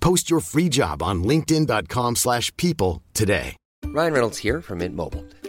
Post your free job on linkedin.com/people slash people today. Ryan Reynolds here from Mint Mobile.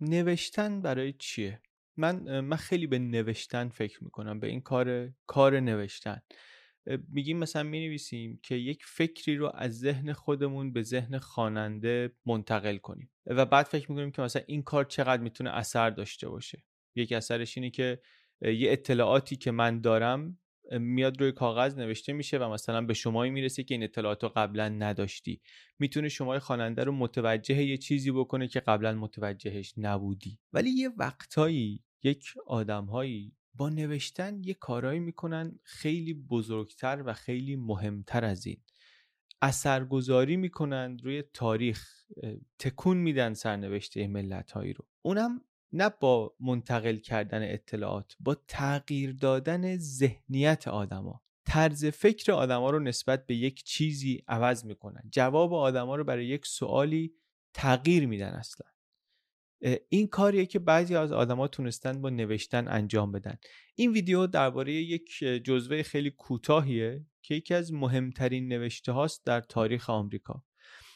نوشتن برای چیه؟ من من خیلی به نوشتن فکر می‌کنم به این کار کار نوشتن. میگیم مثلا می نویسیم که یک فکری رو از ذهن خودمون به ذهن خواننده منتقل کنیم. و بعد فکر می‌کنیم که مثلا این کار چقدر می‌تونه اثر داشته باشه. یک اثرش اینه که یه اطلاعاتی که من دارم میاد روی کاغذ نوشته میشه و مثلا به شمایی می‌رسه که این اطلاعات رو قبلا نداشتی. می‌تونه شمای خواننده رو متوجه یه چیزی بکنه که قبلا متوجهش نبودی. ولی یه وقتایی یک آدمهایی با نوشتن یه کارایی می‌کنن خیلی بزرگتر و خیلی مهمتر از این. اثرگذاری می‌کنن روی تاریخ تکون میدن سرنوشته ملت هایی رو. اونم نه با منتقل کردن اطلاعات با تغییر دادن ذهنیت آدما. طرز فکر آدما رو نسبت به یک چیزی عوض می‌کنن. جواب آدما رو برای یک سوالی تغییر میدن اصلا. این کاریه که بعضی از آدما تونستن با نوشتن انجام بدن. این ویدیو درباره یک جزوه خیلی کوتاهیه که یکی از مهمترین نوشته هاست در تاریخ آمریکا.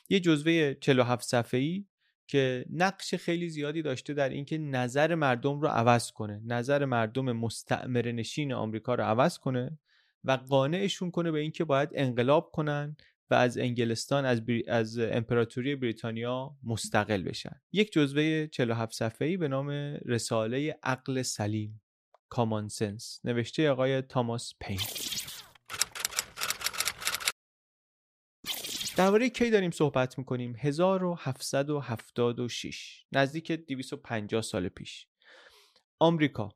یه جزوه 47 صفحه‌ای که نقش خیلی زیادی داشته در اینکه نظر مردم رو عوض کنه نظر مردم مستعمره نشین آمریکا رو عوض کنه و قانعشون کنه به اینکه باید انقلاب کنن و از انگلستان از, بری... از امپراتوری بریتانیا مستقل بشن. یک جزوه 47 صفحه‌ای به نام رساله عقل سلیم کامان سنس نوشته آقای تاماس پین. درباره کی داریم صحبت می‌کنیم؟ 1776 نزدیک 250 سال پیش. آمریکا.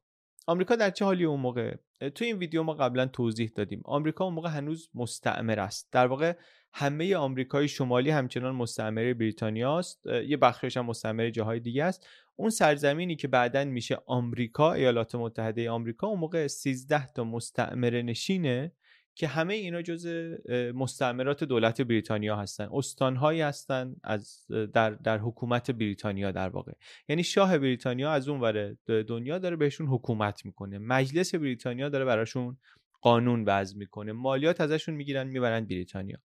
آمریکا در چه حالی اون موقع؟ تو این ویدیو ما قبلا توضیح دادیم. آمریکا اون موقع هنوز مستعمر است. در واقع همه آمریکای شمالی همچنان مستعمره بریتانیا است یه بخشش هم مستعمره جاهای دیگه است. اون سرزمینی که بعدا میشه آمریکا ایالات متحده آمریکا اون موقع 13 تا مستعمره نشینه که همه اینا جز مستعمرات دولت بریتانیا هستن. استانهایی هستن از در, در حکومت بریتانیا در واقع. یعنی شاه بریتانیا از اون ور دنیا داره بهشون حکومت می‌کنه. مجلس بریتانیا داره براشون قانون وضع می‌کنه. مالیات ازشون می‌گیرن می‌برن بریتانیا.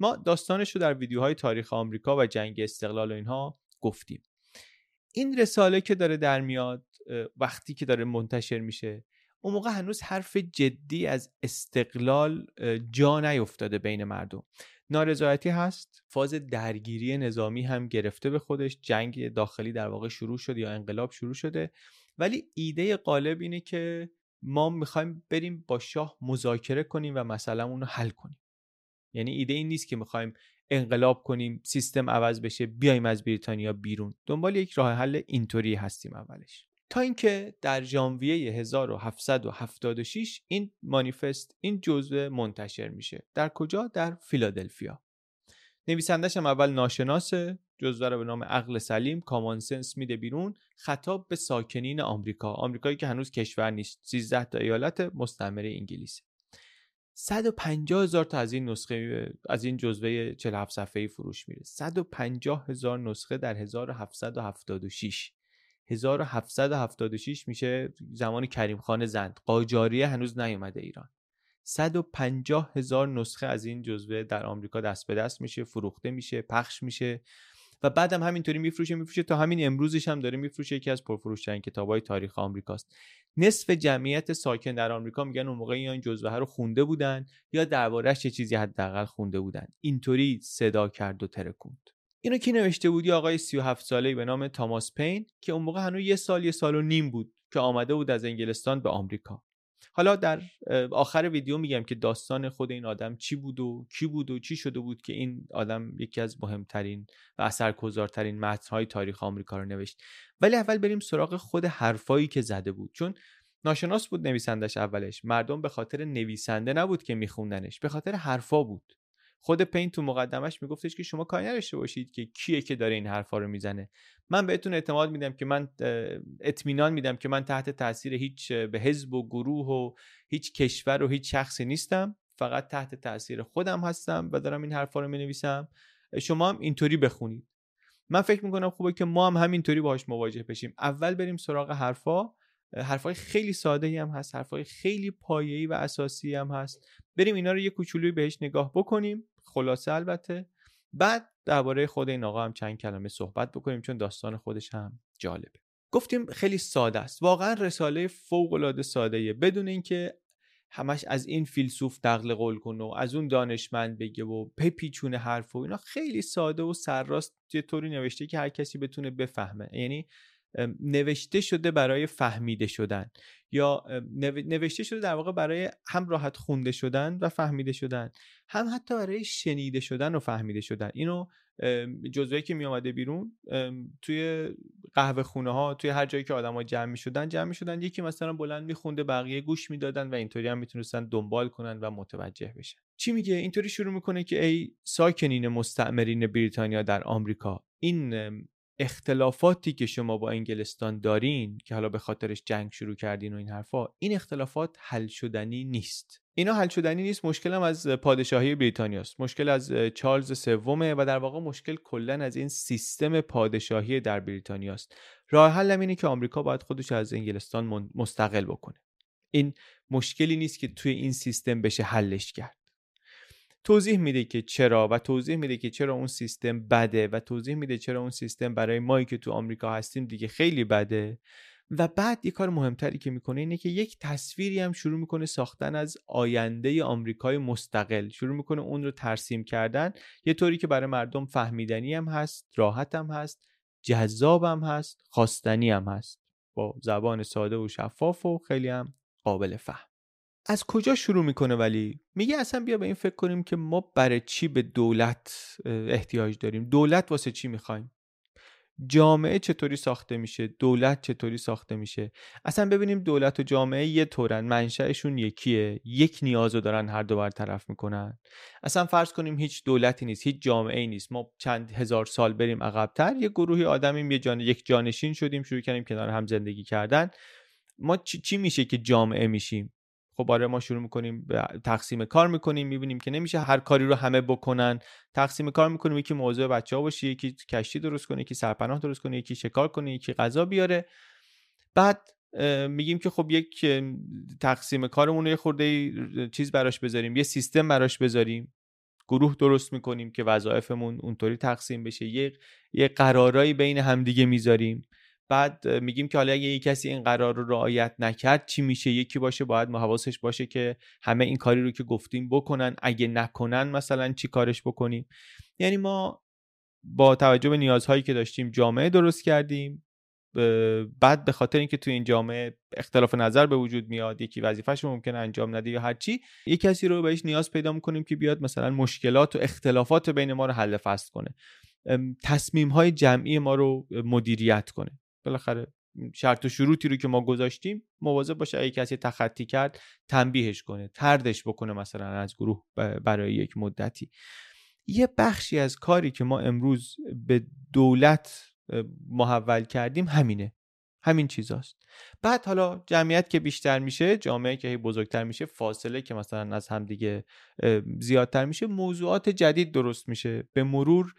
ما داستانش رو در ویدیوهای تاریخ آمریکا و جنگ استقلال و اینها گفتیم. این رساله که داره در میاد وقتی که داره منتشر میشه اون موقع هنوز حرف جدی از استقلال جا نیفتاده بین مردم. نارضایتی هست فاز درگیری نظامی هم گرفته به خودش جنگ داخلی در واقع شروع شده یا انقلاب شروع شده. ولی ایده غالب اینه که ما می‌خوایم بریم با شاه مذاکره کنیم و مثلا اونو حل کنیم. یعنی ایده این نیست که می‌خوایم انقلاب کنیم سیستم عوض بشه بیایم از بریتانیا بیرون. دنبال یک راه حل اینطوری هستیم اولش. تا اینکه در ژانویه 1776 این مانیفست این جزوه منتشر میشه. در کجا؟ در فیلادلفیا. نویسندش هم اول ناشناسه جزوه رو به نام عقل سلیم کامانسنس میده بیرون خطاب به ساکنین آمریکا. آمریکایی که هنوز کشور نیست. 13 تا ایالت مستعمره انگلیس. 150 هزار تا از این نسخه از این جزوه 47 صفحه‌ای فروش میره. 150 هزار نسخه در 1776 1776 میشه زمان کریم خان زند. قاجاریه هنوز نیومده ایران. 150 هزار نسخه از این جزوه در آمریکا دست به دست میشه فروخته میشه پخش میشه و بعدم همینطوری میفروشه میفروشه تا همین امروزش هم داره میفروشه. یکی از پرفروشترین کتابای تاریخ آمریکاست. نصف جمعیت ساکن در آمریکا میگن اون موقع این جزوه رو خونده بودن یا دربارهش یه چیزی حداقل خونده بودن. اینطوری صدا کرد و ترکوند. اینو کی نوشته بودی آقای 37 ساله به نام تاماس پین که اون موقع هنوز یه سال یه سال و نیم بود که آمده بود از انگلستان به آمریکا. حالا در آخر ویدیو میگم که داستان خود این آدم چی بود و کی بود و چی شده بود که این آدم یکی از مهمترین و اثرگذارترین متنهای تاریخ آمریکا رو نوشت. ولی اول بریم سراغ خود حرفایی که زده بود. چون ناشناس بود نویسندش اولش. مردم به خاطر نویسنده نبود که میخوندنش. به خاطر حرفا بود. خود پین تو مقدمش میگفتش که شما کاری نداشته باشید که کیه که داره این حرفا رو می‌زنه. من بهتون اعتماد میدم که من اطمینان میدم که من تحت تاثیر هیچ به حزب و گروه و هیچ کشور و هیچ شخصی نیستم. فقط تحت تاثیر خودم هستم و دارم این حرفا رو می‌نویسم. شما هم اینطوری بخونید. من فکر می‌کنم خوبه که ما هم همینطوری باهاش مواجه بشیم. اول بریم سراغ حرفا. حرفای خیلی ساده هم هست حرفای خیلی پایه‌ای و اساسی هم هست. بریم اینا رو یه کوچولوی بهش نگاه بکنیم. خلاصه البته. بعد درباره خود این آقا هم چند کلمه صحبت بکنیم چون داستان خودش هم جالبه. گفتیم خیلی ساده است. واقعا رساله فوق العاده ساده بدون اینکه همش از این فیلسوف نقل قول کنه و از اون دانشمند بگه و پپیچونه حرف و اینا خیلی ساده و سرراست یه طوری نوشته که هر کسی بتونه بفهمه. یعنی نوشته شده برای فهمیده شدن یا نوشته شده در واقع برای هم راحت خونده شدن و فهمیده شدن هم حتی برای شنیده شدن و فهمیده شدن. اینو جزوهی که می آمده بیرون توی قهوه خونه ها توی هر جایی که آدما جمع می شدن جمع می شدن یکی مثلا بلند می خونده بقیه گوش می‌دادن و اینطوری هم می‌تونستن دنبال کنن و متوجه بشن. چی میگه؟ اینطوری شروع می‌کنه که ای ساکنین مستعمرین بریتانیا در آمریکا این اختلافاتی که شما با انگلستان دارین که حالا به خاطرش جنگ شروع کردین و این حرفا این اختلافات حل شدنی نیست. اینا حل شدنی نیست مشکل از پادشاهی بریتانیاست. مشکل از چارلز سومه و در واقع مشکل کلا از این سیستم پادشاهی در بریتانیاست. راه حل اینه که آمریکا باید خودش از انگلستان مستقل بکنه. این مشکلی نیست که توی این سیستم بشه حلش کرد. توضیح میده که چرا و توضیح میده که چرا اون سیستم بده و توضیح میده چرا اون سیستم برای مایی که تو آمریکا هستیم دیگه خیلی بده. و بعد یه کار مهمتری که می‌کنه اینه که یک تصویری هم شروع می‌کنه ساختن از آینده آمریکای مستقل. شروع می‌کنه اون رو ترسیم کردن. یه طوری که برای مردم فهمیدنی هم هست راحت هم هست جذاب هم هست خواستنی هم هست. با زبان ساده و شفاف و خیلی هم قابل فهم. از کجا شروع می‌کنه ولی؟ میگه اصلا بیا به این فکر کنیم که ما برای چی به دولت احتیاج داریم؟ دولت واسه چی می‌خوایم؟ جامعه چطوری ساخته میشه؟ دولت چطوری ساخته میشه؟ اصلا ببینیم دولت و جامعه یه طورن منشأشون یکیه یک نیازو دارن هر دو طرف می‌کنن. اصلا فرض کنیم هیچ دولتی نیست هیچ جامعه ای نیست. ما چند هزار سال بریم عقبتر یه گروهی آدمیم یه جان یک جانشین شدیم شروع کردیم کنار هم زندگی کردن. ما چی, چی میشه که جامعه میشیم؟ خب آره ما شروع می‌کنیم به تقسیم کار می‌کنیم می‌بینیم که نمیشه هر کاری رو همه بکنن. تقسیم کار می‌کنیم یکی موضوع بچه ها باشه یکی کشتی درست کنه یکی سرپناه درست کنه یکی شکار کنه یکی غذا بیاره. بعد میگیم که خب یک تقسیم کارمون یه خورده چیز براش بذاریم یه سیستم براش بذاریم. گروه درست می‌کنیم که وظایفمون اونطوری تقسیم بشه یه یه قرارایی بین همدیگه می‌ذاریم. بعد میگیم که حالا اگه یک کسی این قرار رو رعایت نکرد چی میشه؟ یکی باشه باید حواسش باشه که همه این کاری رو که گفتیم بکنن. اگه نکنن مثلا چی کارش بکنیم؟ یعنی ما با توجه به نیازهایی که داشتیم جامعه درست کردیم. بعد به خاطر اینکه تو این جامعه اختلاف نظر به وجود میاد یکی وظیفهش ممکنه انجام نده یا هر چی یک کسی رو بهش نیاز پیدا می‌کنیم که بیاد مثلا مشکلات و اختلافات بین ما رو حل فصل کنه. تصمیم های جمعی ما رو مدیریت کنه. بالاخره شرط و شروطی رو که ما گذاشتیم مواظب باشه اگه کسی تخطی کرد تنبیهش کنه تردش بکنه مثلا از گروه برای یک مدتی. یه بخشی از کاری که ما امروز به دولت محول کردیم همینه. همین چیزاست. بعد حالا جمعیت که بیشتر میشه جامعه که بزرگتر میشه فاصله که مثلا از همدیگه زیادتر میشه موضوعات جدید درست میشه. به مرور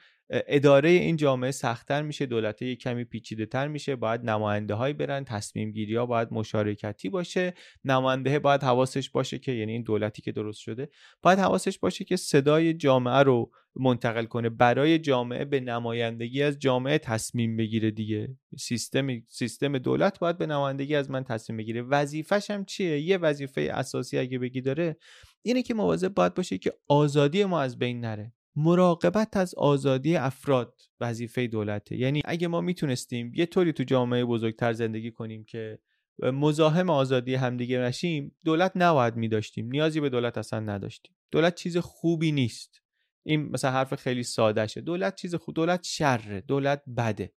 اداره این جامعه سختتر میشه دولت یک کمی پیچیده تر میشه باید نماینده هایی برن تصمیم گیری ها باید مشارکتی باشه نماینده باید حواسش باشه که یعنی این دولتی که درست شده باید حواسش باشه که صدای جامعه رو منتقل کنه برای جامعه به نمایندگی از جامعه تصمیم بگیره دیگه. سیستم سیستم دولت باید به نمایندگی از من تصمیم بگیره. وظیفش هم چیه؟ یه وظیفه اساسی اگه بگی داره اینه که مواظب باید باشه که آزادی ما از بین نره. مراقبت از آزادی افراد وظیفه دولته. یعنی اگه ما می‌تونستیم یه طوری تو جامعه بزرگتر زندگی کنیم که مزاحم آزادی همدیگه نشیم دولت نباید میداشتیم. نیازی به دولت اصلا نداشتیم. دولت چیز خوبی نیست. این مثلا حرف خیلی ساده شه. دولت چیز خوب دولت شره. دولت بده.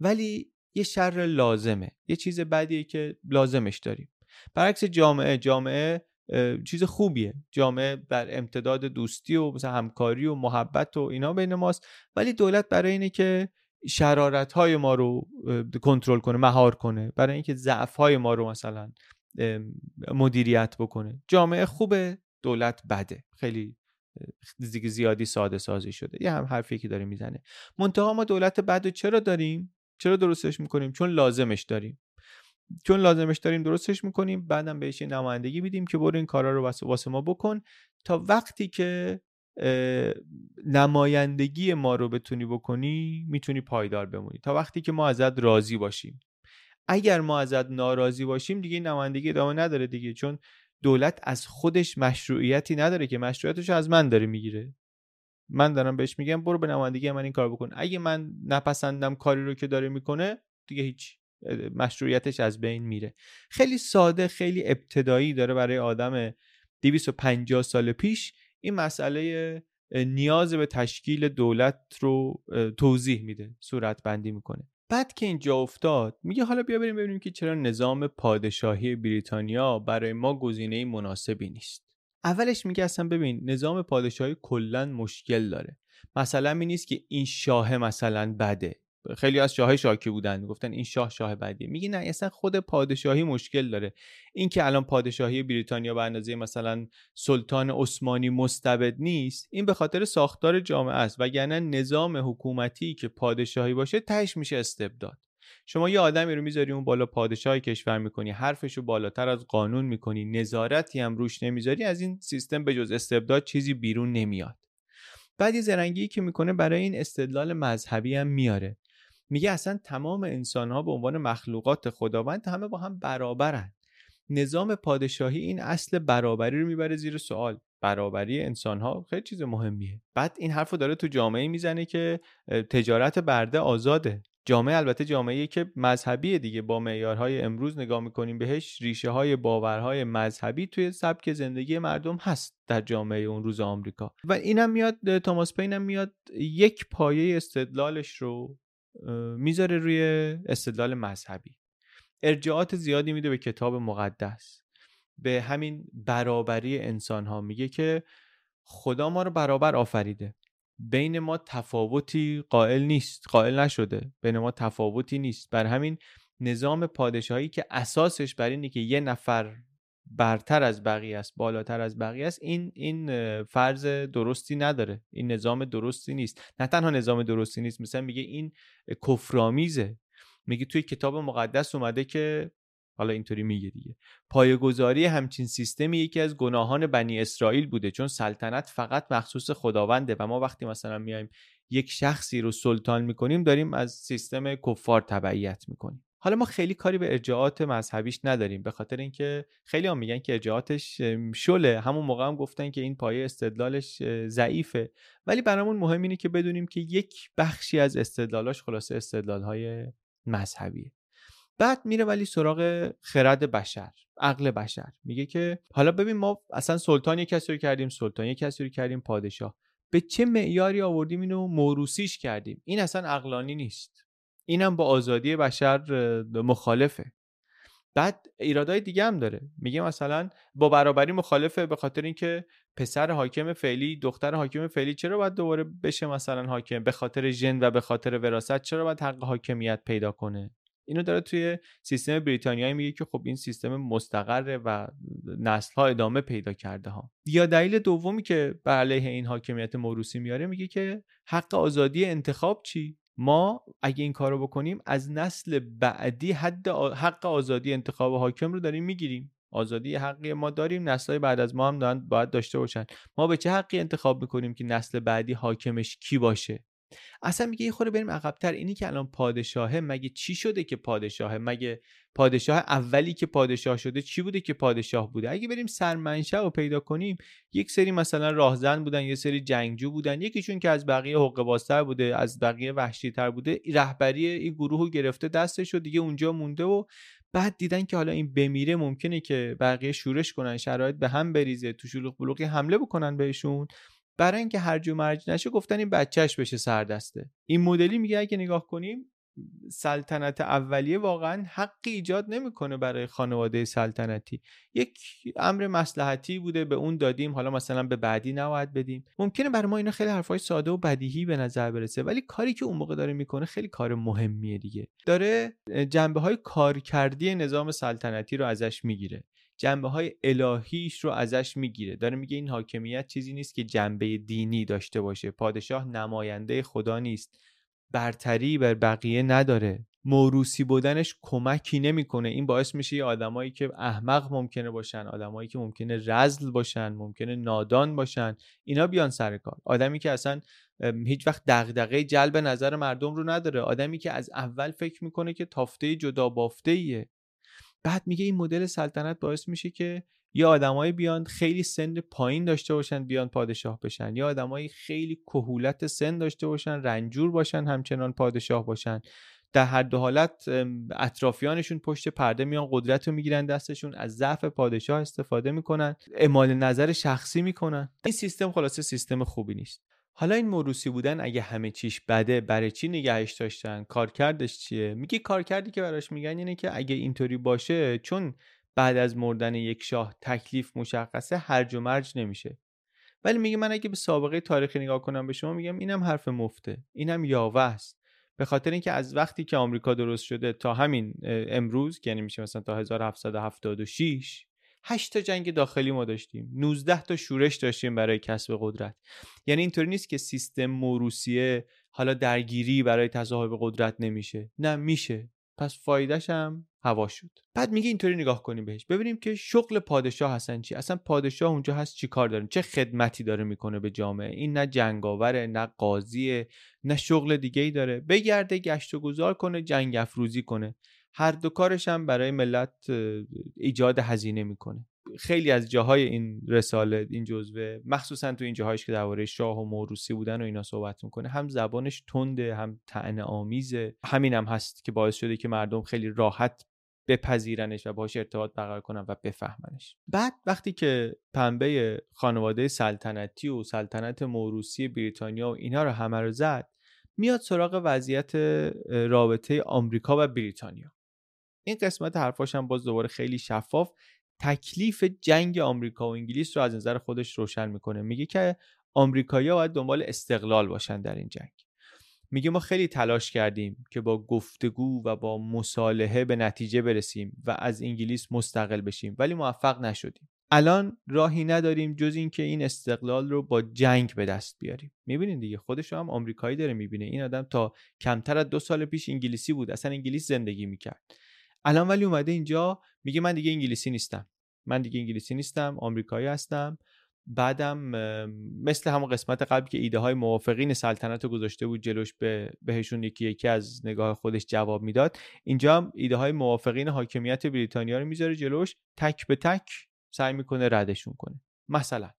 ولی یه شر لازمه. یه چیز بدیه که لازمش داریم. برعکس جامعه جامعه چیز خوبیه. جامعه بر امتداد دوستی و مثلا همکاری و محبت و اینا بین ماست. ولی دولت برای اینه که شرارت های ما رو کنترل کنه مهار کنه. برای اینکه ضعف های ما رو مثلا مدیریت بکنه. جامعه خوبه دولت بده. خیلی زیادی ساده سازی شده. یه هم حرفی که داره می‌زنه. منتها ما دولت بد چرا داریم؟ چرا درستش می‌کنیم؟ چون لازمش داریم. چون لازمش داریم درستش می‌کنیم بعدم بهش نمایندگی میدیم که برو این کارا رو واسه ما بکن تا وقتی که نمایندگی ما رو بتونی بکنی می‌تونی پایدار بمونی. تا وقتی که ما ازت راضی باشیم. اگر ما ازت ناراضی باشیم دیگه نمایندگی ادامه نداره دیگه چون دولت از خودش مشروعیتی نداره که مشروعیتش از من داره می‌گیره. من دارم بهش میگم برو به نمایندگی من این کار بکن. اگه من نپسندم کاری رو که داره می‌کنه دیگه هیچ مشروعیتش از بین میره. خیلی ساده خیلی ابتدایی داره برای آدم 250 سال پیش این مسئله نیاز به تشکیل دولت رو توضیح میده صورت بندی می‌کنه. بعد که اینجا افتاد میگه حالا بیا بریم ببینیم که چرا نظام پادشاهی بریتانیا برای ما گزینه مناسبی نیست. اولش میگه اصلا ببین نظام پادشاهی کلا مشکل داره. مثلا می نیست که این شاه مثلا بده. خیلی از شاههای شاکی بودن گفتن این شاه شاه بدیه. میگی نه اصلا خود پادشاهی مشکل داره. این که الان پادشاهی بریتانیا به اندازه مثلا سلطان عثمانی مستبد نیست این به خاطر ساختار جامعه است. وگرنه نظام حکومتی که پادشاهی باشه تهش میشه استبداد. شما یه آدمی رو می‌ذاری اون بالا پادشاه کشور می‌کنی حرفشو بالاتر از قانون می‌کنی نظارتی هم روش نمی‌ذاری از این سیستم به جز استبداد چیزی بیرون نمیاد. بعد یه زرنگی که می‌کنه برای این استدلال مذهبی هم میاره. میگه اصلا تمام انسان ها به عنوان مخلوقات خداوند همه با هم برابرن. نظام پادشاهی این اصل برابری رو می‌بره زیر سوال. برابری انسان ها خیلی چیز مهمیه. بعد این حرف رو داره تو جامعه می‌زنه که تجارت برده آزاده. جامعه البته جامعه که مذهبی دیگه. با معیارهای امروز نگاه می‌کنیم بهش ریشه های باورهای مذهبی توی سبک زندگی مردم هست در جامعه اون روز آمریکا. و اینم میاد توماس پین میاد یک پایه استدلالش رو می‌ذاره روی استدلال مذهبی. ارجاعات زیادی میده به کتاب مقدس. به همین برابری انسان ها میگه که خدا ما رو برابر آفریده. بین ما تفاوتی قائل نیست قائل نشده. بین ما تفاوتی نیست. بر همین نظام پادشاهی که اساسش بر اینه که یه نفر برتر از بقیه است بالاتر از بقیه است این این فرض درستی نداره. این نظام درستی نیست. نه تنها نظام درستی نیست مثلا میگه این کفرآمیزه. میگه توی کتاب مقدس اومده که حالا اینطوری میگه دیگه. پایگذاری همچین سیستمی یکی از گناهان بنی اسرائیل بوده چون سلطنت فقط مخصوص خداونده و ما وقتی مثلا میایم یک شخصی رو سلطان می‌کنیم داریم از سیستم کفار تبعیت می‌کنیم. حالا ما خیلی کاری به ارجاعات مذهبیش نداریم به خاطر اینکه خیلی هم میگن که ارجاعاتش شله. همون موقع هم گفتن که این پایه استدلالش ضعیفه. ولی برامون مهم اینه که بدونیم که یک بخشی از استدلالاش خلاصه استدلالهای مذهبیه. بعد میره ولی سراغ خرد بشر عقل بشر. میگه که حالا ببین ما اصلا سلطان یک کسی رو کردیم سلطان یک کسی رو کردیم پادشاه. به چه معیاری آوردیم اینو موروسیش کردیم. این اصلا عقلانی نیست. اینم با آزادی بشر مخالفه. بعد ایرادای دیگه هم داره. میگه مثلا با برابری مخالفه به خاطر اینکه پسر حاکم فعلی دختر حاکم فعلی چرا باید دوباره بشه مثلا حاکم؟ به خاطر ژن و به خاطر وراثت چرا باید حق حاکمیت پیدا کنه؟ اینو داره توی سیستم بریتانیایی میگه که خب این سیستم مستقره و نسل ها ادامه پیدا کرده ها. یا دلیل دومی که بر علیه این حاکمیت موروسی میاره میگه که حق آزادی انتخاب چی؟ ما اگه این کارو بکنیم از نسل بعدی حد حق آزادی انتخاب حاکم رو داریم می‌گیریم. آزادی حقی ما داریم نسلهای بعد از ما هم دارن باید داشته باشن. ما به چه حقی انتخاب می‌کنیم که نسل بعدی حاکمش کی باشه؟ اصلا میگه یه خورده بریم عقبتر. اینی که الان پادشاهه مگه چی شده که پادشاهه مگه پادشاه اولی که پادشاه شده چی بوده که پادشاه بوده؟ اگه بریم سرمنشأ رو پیدا کنیم یک سری مثلا راهزن بودن یه سری جنگجو بودن. یکیشون که از بقیه حقوق بازتر بوده از بقیه وحشیتر بوده رهبری این گروه رو گرفته دستش و دیگه اونجا مونده و بعد دیدن که حالا این بمیره ممکنه که بقیه شورش کنن شرایط به هم بریزه تو شلوغ بلوغی حمله بکنن بهشون. برای اینکه هرج و مرج نشه گفتن این بچهش بشه سردسته. این مدلی میگه اگه نگاه کنیم سلطنت اولیه واقعا حقی ایجاد نمی‌کنه برای خانواده سلطنتی. یک امر مسلحتی بوده به اون دادیم. حالا مثلا به بعدی نباید بدیم. ممکنه برای ما اینا خیلی حرفای ساده و بدیهی به نظر برسه ولی کاری که اون موقع داره می‌کنه خیلی کار مهمیه دیگه. داره جنبه های کارکردی نظام سلطنتی رو ازش می‌گیره. جنبه های الهیش رو ازش می‌گیره. داره میگه این حاکمیت چیزی نیست که جنبه دینی داشته باشه. پادشاه نماینده خدا نیست. برتری بر بقیه نداره. موروسی بودنش کمکی نمی‌کنه. این باعث میشه یه آدمایی که احمق ممکنه باشن آدمایی که ممکنه رزل باشن ممکنه نادان باشن اینا بیان سر کار. آدمی که اصلا هیچ وقت دغدغه جلب نظر مردم رو نداره. آدمی که از اول فکر می‌کنه که تافته جدا بافته ایه بعد میگه این مدل سلطنت باعث میشه که یا آدمایی بیان خیلی سن پایین داشته باشن بیان پادشاه بشن. یا آدمایی خیلی کهولت سن داشته باشن رنجور باشن همچنان پادشاه باشن. در هر دو حالت اطرافیانشون پشت پرده میان قدرت رو می‌گیرن دستشون از ضعف پادشاه استفاده می‌کنن اعمال نظر شخصی می‌کنن. این سیستم خلاصه سیستم خوبی نیست. حالا این موروسی بودن اگه همه چیش بده برای چی نگهش داشتن؟ کارکردش چیه؟ میگه کارکردی که براش میگن اینه که اگه اینطوری باشه چون بعد از مردن یک شاه تکلیف مشخصه هرج و مرج نمیشه. ولی میگه من اگه به سابقه تاریخی نگاه کنم به شما میگم اینم حرف مفته. اینم یاوه است به خاطر اینکه از وقتی که آمریکا درست شده تا همین امروز که یعنی میشه مثلا تا 1776 8 تا جنگ داخلی ما داشتیم. 19 تا شورش داشتیم برای کسب قدرت. یعنی اینطوری نیست که سیستم موروسیه حالا درگیری برای تصاحب قدرت نمیشه. نه میشه. پس فایدهش هم هوا شد. بعد میگه اینطوری نگاه کنیم بهش. ببینیم که شغل پادشاه هستن چی. اصلا پادشاه اونجا هست چی کار داره؟ چه خدمتی داره می‌کنه به جامعه؟ این نه جنگاوره نه قاضیه نه شغل دیگه ای داره. بگرده گشت و گذار کنه جنگ افروزی کنه. هر دو کارش هم برای ملت ایجاد هزینه می‌کنه. خیلی از جاهای این رساله این جزوه مخصوصا تو این جاهایش که درباره شاه و موروسی بودن و اینا صحبت می‌کنه هم زبانش تنده هم طعنه آمیزه. همین هم هست که باعث شده که مردم خیلی راحت بپذیرنش و باش ارتباط برقرار کنن و بفهمنش. بعد وقتی که پنبه خانواده سلطنتی و سلطنت موروسی بریتانیا و اینا رو همه رو زد میاد سراغ وضعیت رابطه آمریکا و بریتانیا. این قسمت حرفاش هم باز دوباره خیلی شفاف. تکلیف جنگ آمریکا و انگلیس رو از نظر خودش روشن می‌کنه. میگه که آمریکایی‌ها باید دنبال استقلال باشن در این جنگ. میگه ما خیلی تلاش کردیم که با گفتگو و با مصالحه به نتیجه برسیم و از انگلیس مستقل بشیم ولی موفق نشدیم. الان راهی نداریم جز اینکه این استقلال رو با جنگ به دست بیاریم. می‌بینید دیگه خودش هم آمریکایی داره می‌بینه. این آدم تا کمتر از دو سال پیش انگلیسی بود. اصلا انگلیس زندگی می‌کرد. الان ولی اومده اینجا میگه من دیگه انگلیسی نیستم. من دیگه انگلیسی نیستم آمریکایی هستم. بعدم مثل همون قسمت قبل که ایده های موافقین سلطنت رو گذاشته بود جلوش به بهشون یکی یکی از نگاه خودش جواب می‌داد. اینجا هم ایده های موافقین حاکمیت بریتانیا رو می‌ذاره جلوش تک به تک سعی می‌کنه ردشون کنه. مثلا.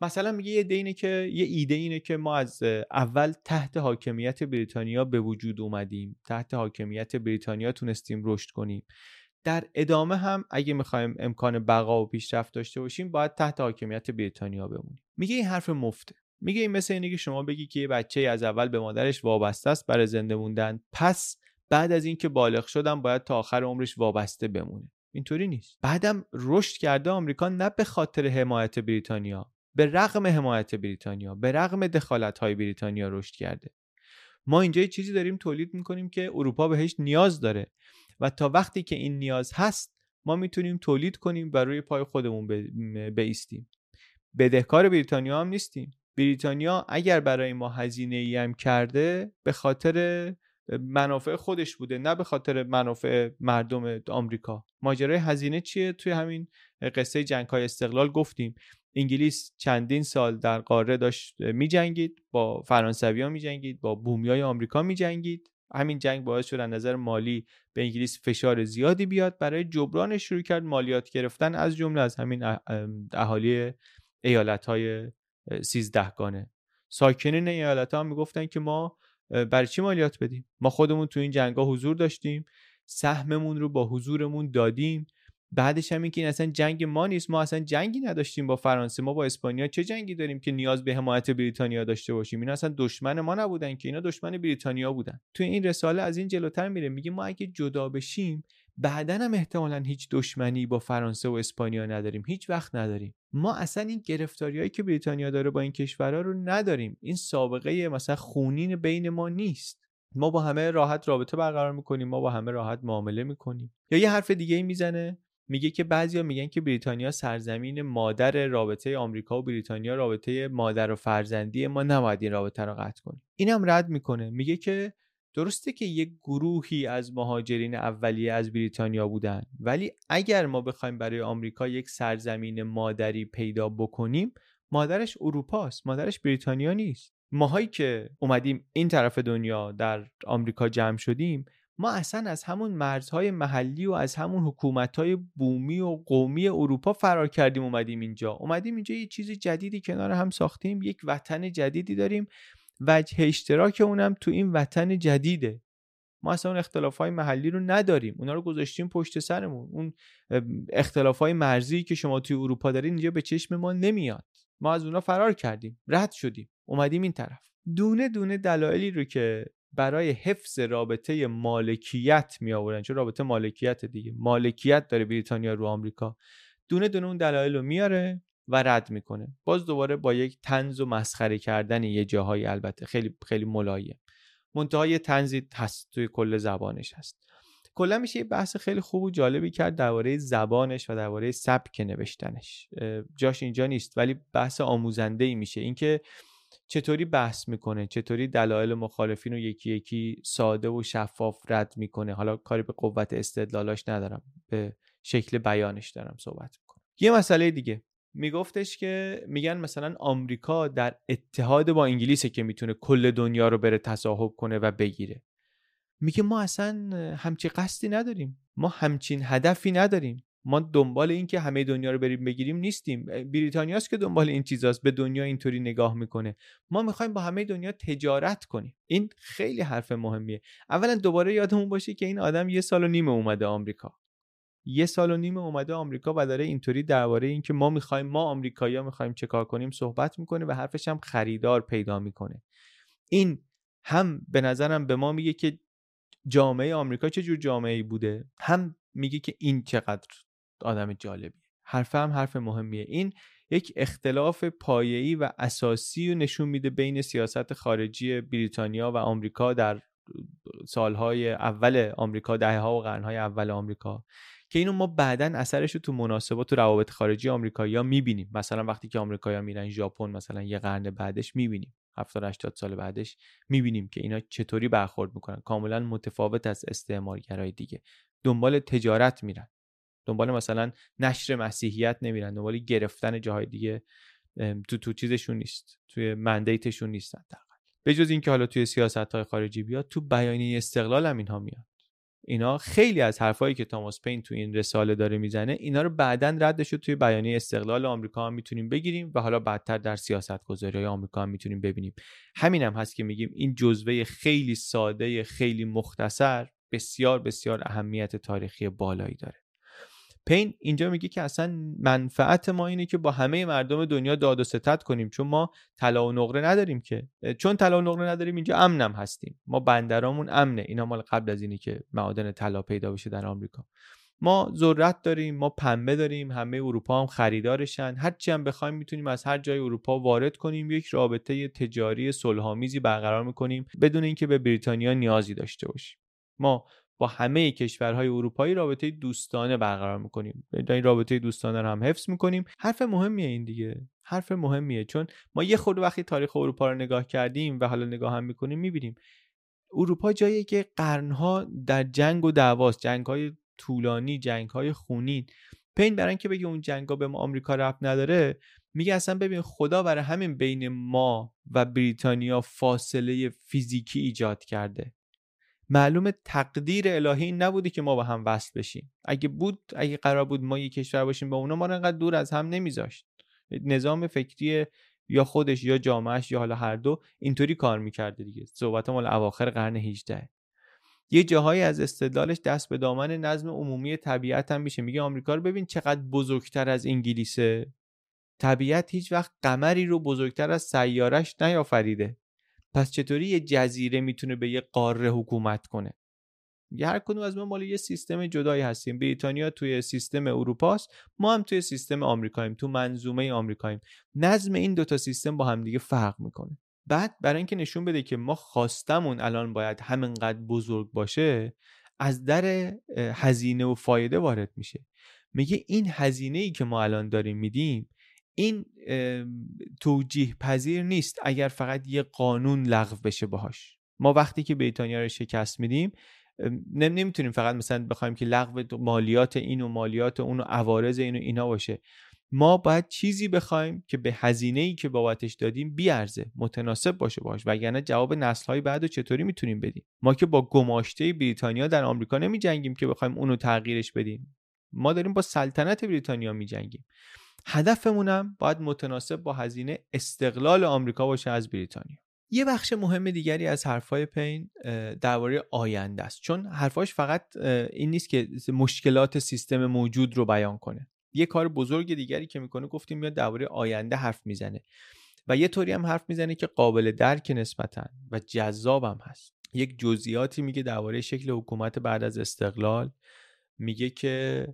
مثلا میگه یه اینه که یه ایده اینه که ما از اول تحت حاکمیت بریتانیا به وجود اومدیم. تحت حاکمیت بریتانیا تونستیم رشد کنیم. در ادامه هم اگه می‌خوایم امکان بقا و پیشرفت داشته باشیم باید تحت حاکمیت بریتانیا بمونیم. میگه این حرف مفته. میگه این مثل اینه که شما بگی که یه بچه از اول به مادرش وابسته است برای زنده موندن. پس بعد از اینکه بالغ شدم باید تا آخر عمرش وابسته بمونه. اینطوری نیست. بعدم رشد کرده آمریکا نه به خاطر حمایت بریتانیا. به رغم حمایت بریتانیا به رغم دخالت های بریتانیا رشد کرده. ما اینجا چیزی داریم تولید می‌کنیم که اروپا بهش نیاز داره و تا وقتی که این نیاز هست ما می‌تونیم تولید کنیم و روی پای خودمون بیستیم. بدهکار بریتانیا هم نیستیم. بریتانیا اگر برای ما هزینه ای هم کرده به خاطر منافع خودش بوده نه به خاطر منافع مردم آمریکا. ماجرای هزینه چیه؟ توی همین قصه جنگ های استقلال گفتیم. انگلیس چندین سال در قاره داشت می جنگید با فرانسوی ها می جنگید با بومی های آمریکا می جنگید همین جنگ باعث شد از نظر مالی به انگلیس فشار زیادی بیاد. برای جبرانش شروع کرد مالیات گرفتن از جمله از همین اهالی ایالت های سیزدهگانه. ساکنین ایالت ها می‌گفتن که ما برای چی مالیات بدیم؟ ما خودمون تو این جنگ ها حضور داشتیم سهممون رو با حضورمون دادیم. بعدش هم اینکه این اصلا جنگ ما نیست ما اصلا جنگی نداشتیم با فرانسه ما با اسپانیا چه جنگی داریم که نیاز به حمایت بریتانیا داشته باشیم؟ اینا اصلا دشمن ما نبودن که اینا دشمن بریتانیا بودن. تو این رساله از این جلوتر میره میگه ما اگه جدا بشیم بعدا هم احتمالا هیچ دشمنی با فرانسه و اسپانیا نداریم هیچ وقت نداریم. ما اصلا این گرفتاریهایی که بریتانیا داره با این کشورها رو نداریم. این سابقه مثلا خونین بین ما نیست. ما با همه راحت رابطه برقرار می‌کنیم ما با همه راحت معامله می‌کنیم. یا یه حرف دیگه ای می‌زنه؟ میگه که بعضیا میگن که بریتانیا سرزمین مادر رابطه آمریکا و بریتانیا رابطه مادر و فرزندی ما نباید این رابطه رو قطع کنیم اینم رد می‌کنه. میگه که درسته که یک گروهی از مهاجرین اولیه از بریتانیا بودن ولی اگر ما بخوایم برای آمریکا یک سرزمین مادری پیدا بکنیم مادرش اروپاست مادرش بریتانیا نیست. ماهایی که اومدیم این طرف دنیا در آمریکا جمع شدیم ما اصلا از همون مرزهای محلی و از همون حکومتهای بومی و قومی اروپا فرار کردیم اومدیم اینجا. اومدیم اینجا یه چیز جدیدی کنار هم ساختیم یک وطن جدیدی داریم. وجه اشتراک اونم تو این وطن جدیده. ما اصلا اون اختلاف های محلی رو نداریم. اونا رو گذاشتیم پشت سرمون. اون اختلاف های مرزی که شما توی اروپا دارین اینجا به چشم ما نمیاد. ما از اونا فرار کردیم. رد شدیم. اومدیم این طرف. دونه دونه دلایلی رو که برای حفظ رابطه مالکیت می آورن چون رابطه مالکیت دیگه. مالکیت داره بریتانیا رو آمریکا. دونه دونه اون دلایل رو میاره و رد می‌کنه. باز دوباره با یک تنز و مسخره کردن یه جاهایی البته. خیلی خیلی ملایم منتها یه تنزی هست توی کل زبانش هست. کلا میشه یه بحث خیلی خوب و جالبی کرد درباره زبانش و درباره سبک نوشتنش. جاش اینجا نیست ولی بحث آموزنده ای میشه. اینکه چطوری بحث می‌کنه؟ چطوری دلایل مخالفین رو یکی یکی ساده و شفاف رد می‌کنه؟ حالا کاری به قوت استدلالاش ندارم به شکل بیانش دارم صحبت می‌کنم. یه مسئله دیگه. میگفتش که میگن مثلا آمریکا در اتحاد با انگلیسه که می‌تونه کل دنیا رو بره تصاحب کنه و بگیره. میگه ما اصلا همچی قصدی نداریم. ما همچین هدفی نداریم. ما دنبال این که همه دنیا رو بریم بگیریم نیستیم. بریتانیاست که دنبال این چیزاست به دنیا اینطوری نگاه می‌کنه. ما می‌خوایم با همه دنیا تجارت کنیم. این خیلی حرف مهمیه. اولا دوباره یادمون باشه که این آدم یه سال و نیمه اومده آمریکا. یه سال و نیمه اومده آمریکا و داره اینطوری درباره اینکه ما می‌خوایم ما آمریکایی‌ها می‌خوایم چه کار کنیم صحبت می‌کنه و حرفش هم خریدار پیدا می‌کنه. این هم به نظرم به ما میگه که جامعه آمریکا چه جور جامعه بوده؟ هم میگه که این چقدر آدم جالبی حرف هم حرف مهمیه. این یک اختلاف پایه‌ای و اساسی رو نشون میده بین سیاست خارجی بریتانیا و آمریکا در سالهای اول آمریکا دهه ها و قرنهای اول آمریکا. که اینو ما بعدا اثرش رو تو مناسبات و روابط خارجی آمریکایی‌ها می‌بینیم. مثلا وقتی که آمریکایی‌ها میرن ژاپن مثلا یه قرن بعدش می‌بینیم. 70 80 سال بعدش می‌بینیم که اینا چطوری برخورد می‌کنن. کاملا متفاوت از استعمارگرای دیگه. دنبال تجارت میرن. دنبال مثلا نشر مسیحیت نمیرن دنبال گرفتن جاهای دیگه تو تو چیزشون نیست توی مندیتشون نیستن به جز اینکه حالا توی سیاست های خارجی بیاد تو بیانیه استقلال هم اینها میاد. اینا خیلی از حرفایی که تاماس پین تو این رساله داره می‌زنه اینا رو بعدا ردش رو توی بیانیه استقلال آمریکا هم می‌تونیم بگیریم و حالا بعدتر در سیاست گذاری آمریکا هم می‌تونیم ببینیم. همین هم هست که میگیم این جزوه خیلی ساده خیلی مختصر بسیار بسیار اهمیت تاریخی بالایی داره. پین اینجا میگه که اصلا منفعت ما اینه که با همه مردم دنیا داد و ستد کنیم چون ما طلا و نقره نداریم که. چون طلا و نقره نداریم اینجا امنم هستیم. ما بندرامون امنه. اینا مال قبل از اینی که معادن طلا پیدا بشه در آمریکا. ما ذرت داریم ما پنبه داریم همه اروپا هم خریدارشن. هرچی هم بخوایم می‌تونیم از هر جای اروپا وارد کنیم یک رابطه تجاری صلحآمیزی برقرار می‌کنیم بدون اینکه به بریتانیا نیازی داشته باشیم. ما با همه کشورهای اروپایی رابطه دوستانه برقرار می‌کنیم. این رابطه دوستانه رو هم حفظ می‌کنیم. حرف مهمیه این دیگه. حرف مهمیه. چون ما یه خود وقتی تاریخ اروپا رو نگاه کردیم و حالا نگاه هم می‌کنیم می‌بینیم اروپا جایی که قرنها در جنگ و دعواست. جنگ های طولانی جنگ های خونین. پین برای اینکه بگه اون جنگ ها به ما آمریکا ربط نداره میگه اصلا ببین خدا برای همین بین ما و بریتانیا فاصله فیزیکی ایجاد کرده. معلوم تقدیر الهی نبوده که ما با هم وصل بشیم. اگه بود اگه قرار بود ما یک کشور باشیم با اونا ما رو انقدر دور از هم نمیذاشت. نظام فکری یا خودش یا جامعهش یا حالا هر دو اینطوری کار می‌کرده دیگه. صحبت مال اواخر قرن 18 یه جاهایی از استدلالش دست به دامن نظم عمومی طبیعت هم میشه. میگه آمریکا رو ببین چقدر بزرگتر از انگلیسه. طبیعت هیچ وقت قمری رو بزرگتر از سیارش نیافریده. پس چطوری یه جزیره می‌تونه به یه قاره حکومت کنه؟ یه هر کدوم از ما مال یه سیستم جدایی هستیم. بریتانیا توی سیستم اروپاست ما هم توی سیستم آمریکاییم تو منظومه آمریکاییم. نظم این دوتا سیستم با هم دیگه فرق می‌کنه. بعد برای اینکه نشون بده که ما خواستمون الان باید همینقدر بزرگ باشه از در هزینه و فایده وارد میشه. میگه این هزینه ای که ما الان داریم میدیم این توجیه پذیر نیست اگر فقط یه قانون لغو بشه باهاش. ما وقتی که بریتانیا رو شکست میدیم نمی‌تونیم فقط مثلا بخوایم که لغو مالیات این و مالیات اون و عوارض این و اینا باشه. ما باید چیزی بخوایم که به هزینه ای که بابتش دادیم بیارزه متناسب باشه باش وگرنه جواب نسل های بعد رو چطوری می‌تونیم بدیم؟ ما که با گماشته بریتانیا در آمریکا نمی جنگیم که بخوایم اونو تغییرش بدیم. ما داریم با سلطنت بریتانیا می جنگیم هدفمونم باید متناسب با هزینه استقلال آمریکا باشه از بریتانیا. یه بخش مهم دیگری از حرفای پین درباره آینده است. چون حرفاش فقط این نیست که مشکلات سیستم موجود رو بیان کنه. یه کار بزرگ دیگری که می‌کنه گفتیم میاد درباره آینده حرف می‌زنه. و یه طوری هم حرف می‌زنه که قابل درک نسبتا و جذابم هست. یک جزئیاتی میگه درباره شکل حکومت بعد از استقلال. میگه که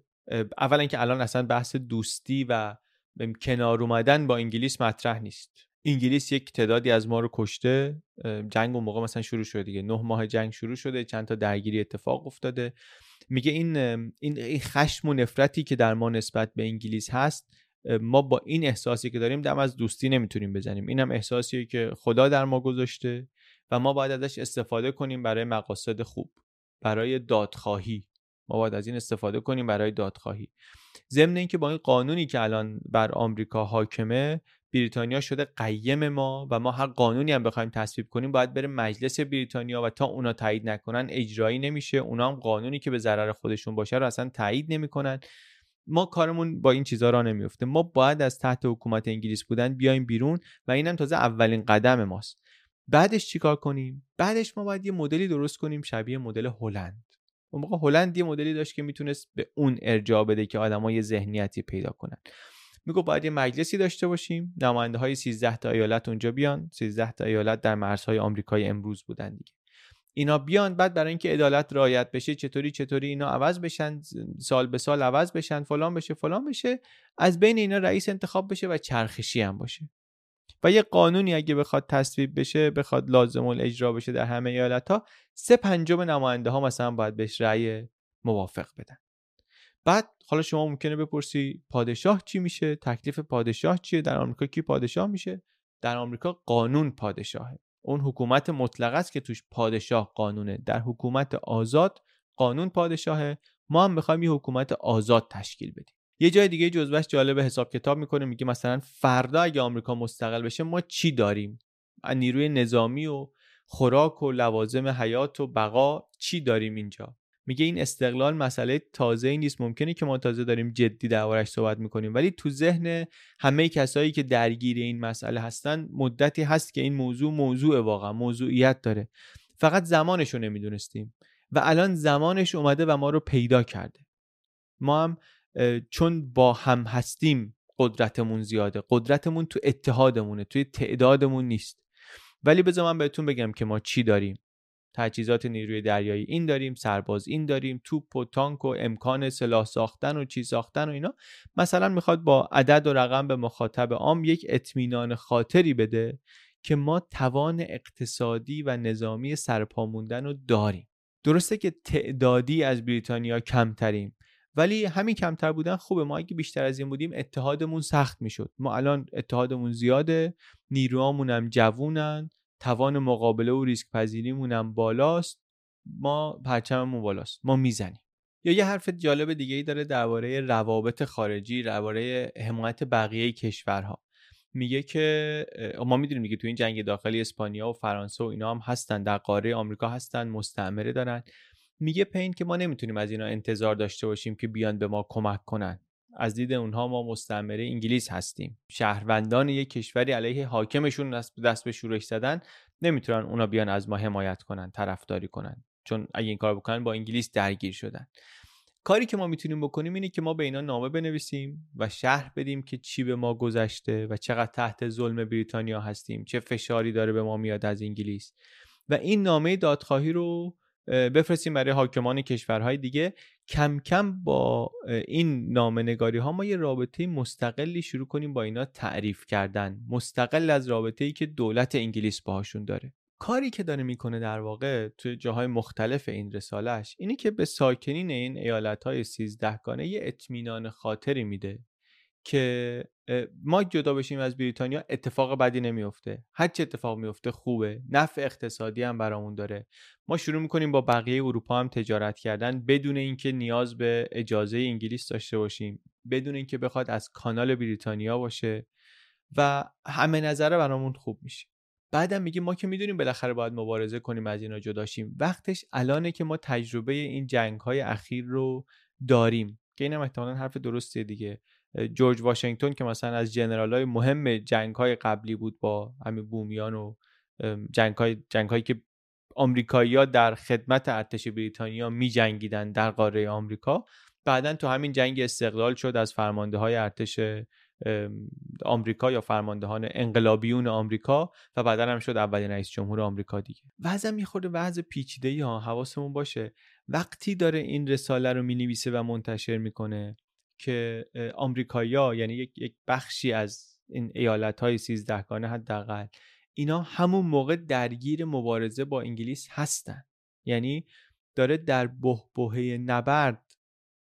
اولا که الان اصلا بحث دوستی و کنار اومدن با انگلیس مطرح نیست. انگلیس یک تعدادی از ما رو کشته جنگ اون موقع مثلا شروع شده دیگه. نه ماه جنگ شروع شده چند تا درگیری اتفاق افتاده. میگه این این خشم و نفرتی که در ما نسبت به انگلیس هست ما با این احساسی که داریم دم از دوستی نمی‌تونیم بزنیم. اینم احساسیه که خدا در ما گذاشته و ما باید ازش استفاده کنیم برای مقاصد خوب برای دادخواهی. ما باید از این استفاده کنیم برای دادخواهی. ضمن اینکه با این قانونی که الان بر آمریکا حاکمه بریتانیا شده قیم ما و ما هر قانونی هم بخوایم تصویب کنیم باید بره مجلس بریتانیا و تا اونا تایید نکنن اجرایی نمیشه. اونا هم قانونی که به ضرر خودشون باشه رو اصلا تایید نمی‌کنن. ما کارمون با این چیزها را نمیفته ما باید از تحت حکومت انگلیس بودن بیایم بیرون و اینم تازه اولین قدم ماست. بعدش چیکار کنیم؟ بعدش ما باید یه مدلی درست کنیم شبیه مدل هلند. اون موقع هلند یه مدلی داشت که می‌تونست به اون ارجاع بده که آدمای یه ذهنیتی پیدا کنن. میگو باید یه مجلسی داشته باشیم نماینده های 13 تا ایالت اونجا بیان 13 تا ایالت در مرزهای آمریکای امروز بودن دیگه. اینا بیان بعد برای اینکه عدالت رعایت بشه چطوری چطوری اینا عوض بشن سال به سال عوض بشن فلان بشه فلان بشه از بین اینا رئیس انتخاب بشه و چرخشی هم باشه. و یه قانونی اگه بخواد تصویب بشه بخواد لازم الاجرا بشه در همه ایالت ها سه پنجم نماینده ها مثلا باید بهش رأی موافق بدن. بعد حالا شما ممکنه بپرسی پادشاه چی میشه؟ تکلیف پادشاه چیه؟ در آمریکا کی پادشاه میشه؟ در آمریکا قانون پادشاهه. اون حکومت مطلق است که توش پادشاه قانونه. در حکومت آزاد قانون پادشاهه. ما هم می‌خوایم یه حکومت آزاد تشکیل بدیم. یه جای دیگه جزوهش جالب حساب کتاب می‌کنه میگه مثلا فردا اگه آمریکا مستقل بشه ما چی داریم؟ نیروی نظامی و خوراک و لوازم حیات و بقا چی داریم اینجا؟ میگه این استقلال مسئله تازه ای نیست. ممکنه که ما تازه داریم جدی دربارش صحبت می‌کنیم ولی تو ذهن همه کسایی که درگیر این مسئله هستن مدتی هست که این موضوع موضوع واقعا موضوعیت داره. فقط زمانش رو نمی‌دونستیم و الان زمانش اومده و ما رو پیدا کرده. ما هم چون با هم هستیم قدرتمون زیاده. قدرتمون تو اتحادمونه توی تعدادمون نیست. ولی بذار من بهتون بگم که ما چی داریم. تجهیزات نیروی دریایی این داریم سرباز این داریم توپ و تانک و امکان سلاح ساختن و چیز ساختن و اینا. مثلا می‌خواد با عدد و رقم به مخاطب عام یک اطمینان خاطری بده که ما توان اقتصادی و نظامی سرپا موندن رو داریم. درسته که تعدادی از بریتانیا کمتریم. ولی همین کمتر بودن خوبه. ما اگه بیشتر از این بودیم اتحادمون سخت می‌شد. ما الان اتحادمون زیاده نیروهامون هم جوونن توان مقابله و ریسک پذیریمون هم بالاست. ما پرچممون بالاست. ما می‌زنیم. یا یه حرف جالب دیگه ای داره درباره روابط خارجی درباره حمایت بقیه کشورها. میگه که ما می‌دونیم دیگه تو این جنگ داخلی اسپانیا و فرانسه و اینا هم هستن. در قاره آمریکا هستن مستعمره دارن. میگه پین که ما نمی‌تونیم از اینا انتظار داشته باشیم که بیان به ما کمک کنن. از دید اونها ما مستعمره انگلیس هستیم. شهروندان یک کشوری علیه حاکمشون دست به شورش زدن نمی‌تونن اونا بیان از ما حمایت کنن طرفداری کنن. چون اگه این کار بکنن با انگلیس درگیر شدن. کاری که ما می‌تونیم بکنیم اینه که ما به اینا نامه بنویسیم و شهر بدیم که چی به ما گذشته و چقدر تحت ظلم بریتانیا هستیم چه فشاری داره به ما میاد از انگلیس. و این نامه دادخواهی رو بفرستیم برای حاکمان کشورهای دیگه. کم کم با این نامنگاری ها ما یه رابطه مستقلی شروع کنیم با اینا تعریف کردن. مستقل از رابطه ای که دولت انگلیس باهاشون داره. کاری که داره می‌کنه در واقع توی جاهای مختلف این رسالش اینه که به ساکنین این ایالت های سیزدهگانه یه اطمینان خاطری میده. که ما جدا بشیم از بریتانیا اتفاق بدی نمیفته. هر چه اتفاق میفته خوبه. نفع اقتصادی هم برامون داره. ما شروع می‌کنیم با بقیه اروپا هم تجارت کردن بدون اینکه نیاز به اجازه انگلیس داشته باشیم. بدون اینکه بخواد از کانال بریتانیا باشه. و همه نظره برامون خوب میشه. بعدم میگیم ما که می‌دونیم بالاخره باید مبارزه کنیم از اینا جداشیم وقتش الانه که ما تجربه این جنگ های اخیر رو داریم. که اینم احتمالا حرف درستیه دیگه. جورج واشنگتن که مثلا از جنرال های مهم جنگ های قبلی بود با همین بومیان و جنگ, های، جنگ هایی که آمریکایی‌ها در خدمت ارتش بریتانیا می جنگیدن در قاره آمریکا. بعدا تو همین جنگ استقلال شد از فرمانده های ارتش آمریکا یا فرماندهان انقلابیون آمریکا و بعدا هم شد اولین رئیس جمهور آمریکا دیگه. وضع میخورده وضع پیچیده ها حواسمون باشه. وقتی داره این رساله رو می‌نویسه و منتشر می‌کنه که آمریکایی‌ها یعنی یک،, یک بخشی از این ایالت های سیزدهگانه حداقل اینا همون موقع درگیر مبارزه با انگلیس هستن. یعنی داره در بهبهه نبرد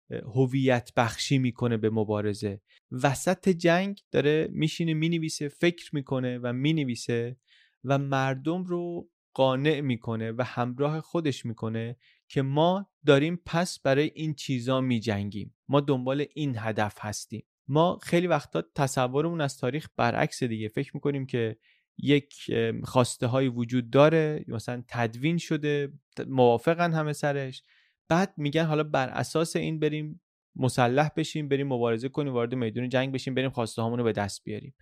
هویت بخشی می‌کنه به مبارزه. وسط جنگ داره میشینه می‌نویسه فکر می‌کنه و می‌نویسه و مردم رو قانع می‌کنه و همراه خودش می‌کنه که ما داریم پس برای این چیزا میجنگیم. ما دنبال این هدف هستیم. ما خیلی وقتا تصورمون از تاریخ برعکس دیگه. فکر می‌کنیم که یک خواسته های وجود داره مثلا تدوین شده موافقن همه سرش. بعد میگن حالا بر اساس این بریم مسلح بشیم بریم مبارزه کنیم وارد میدون جنگ بشیم بریم خواسته رو به دست بیاریم.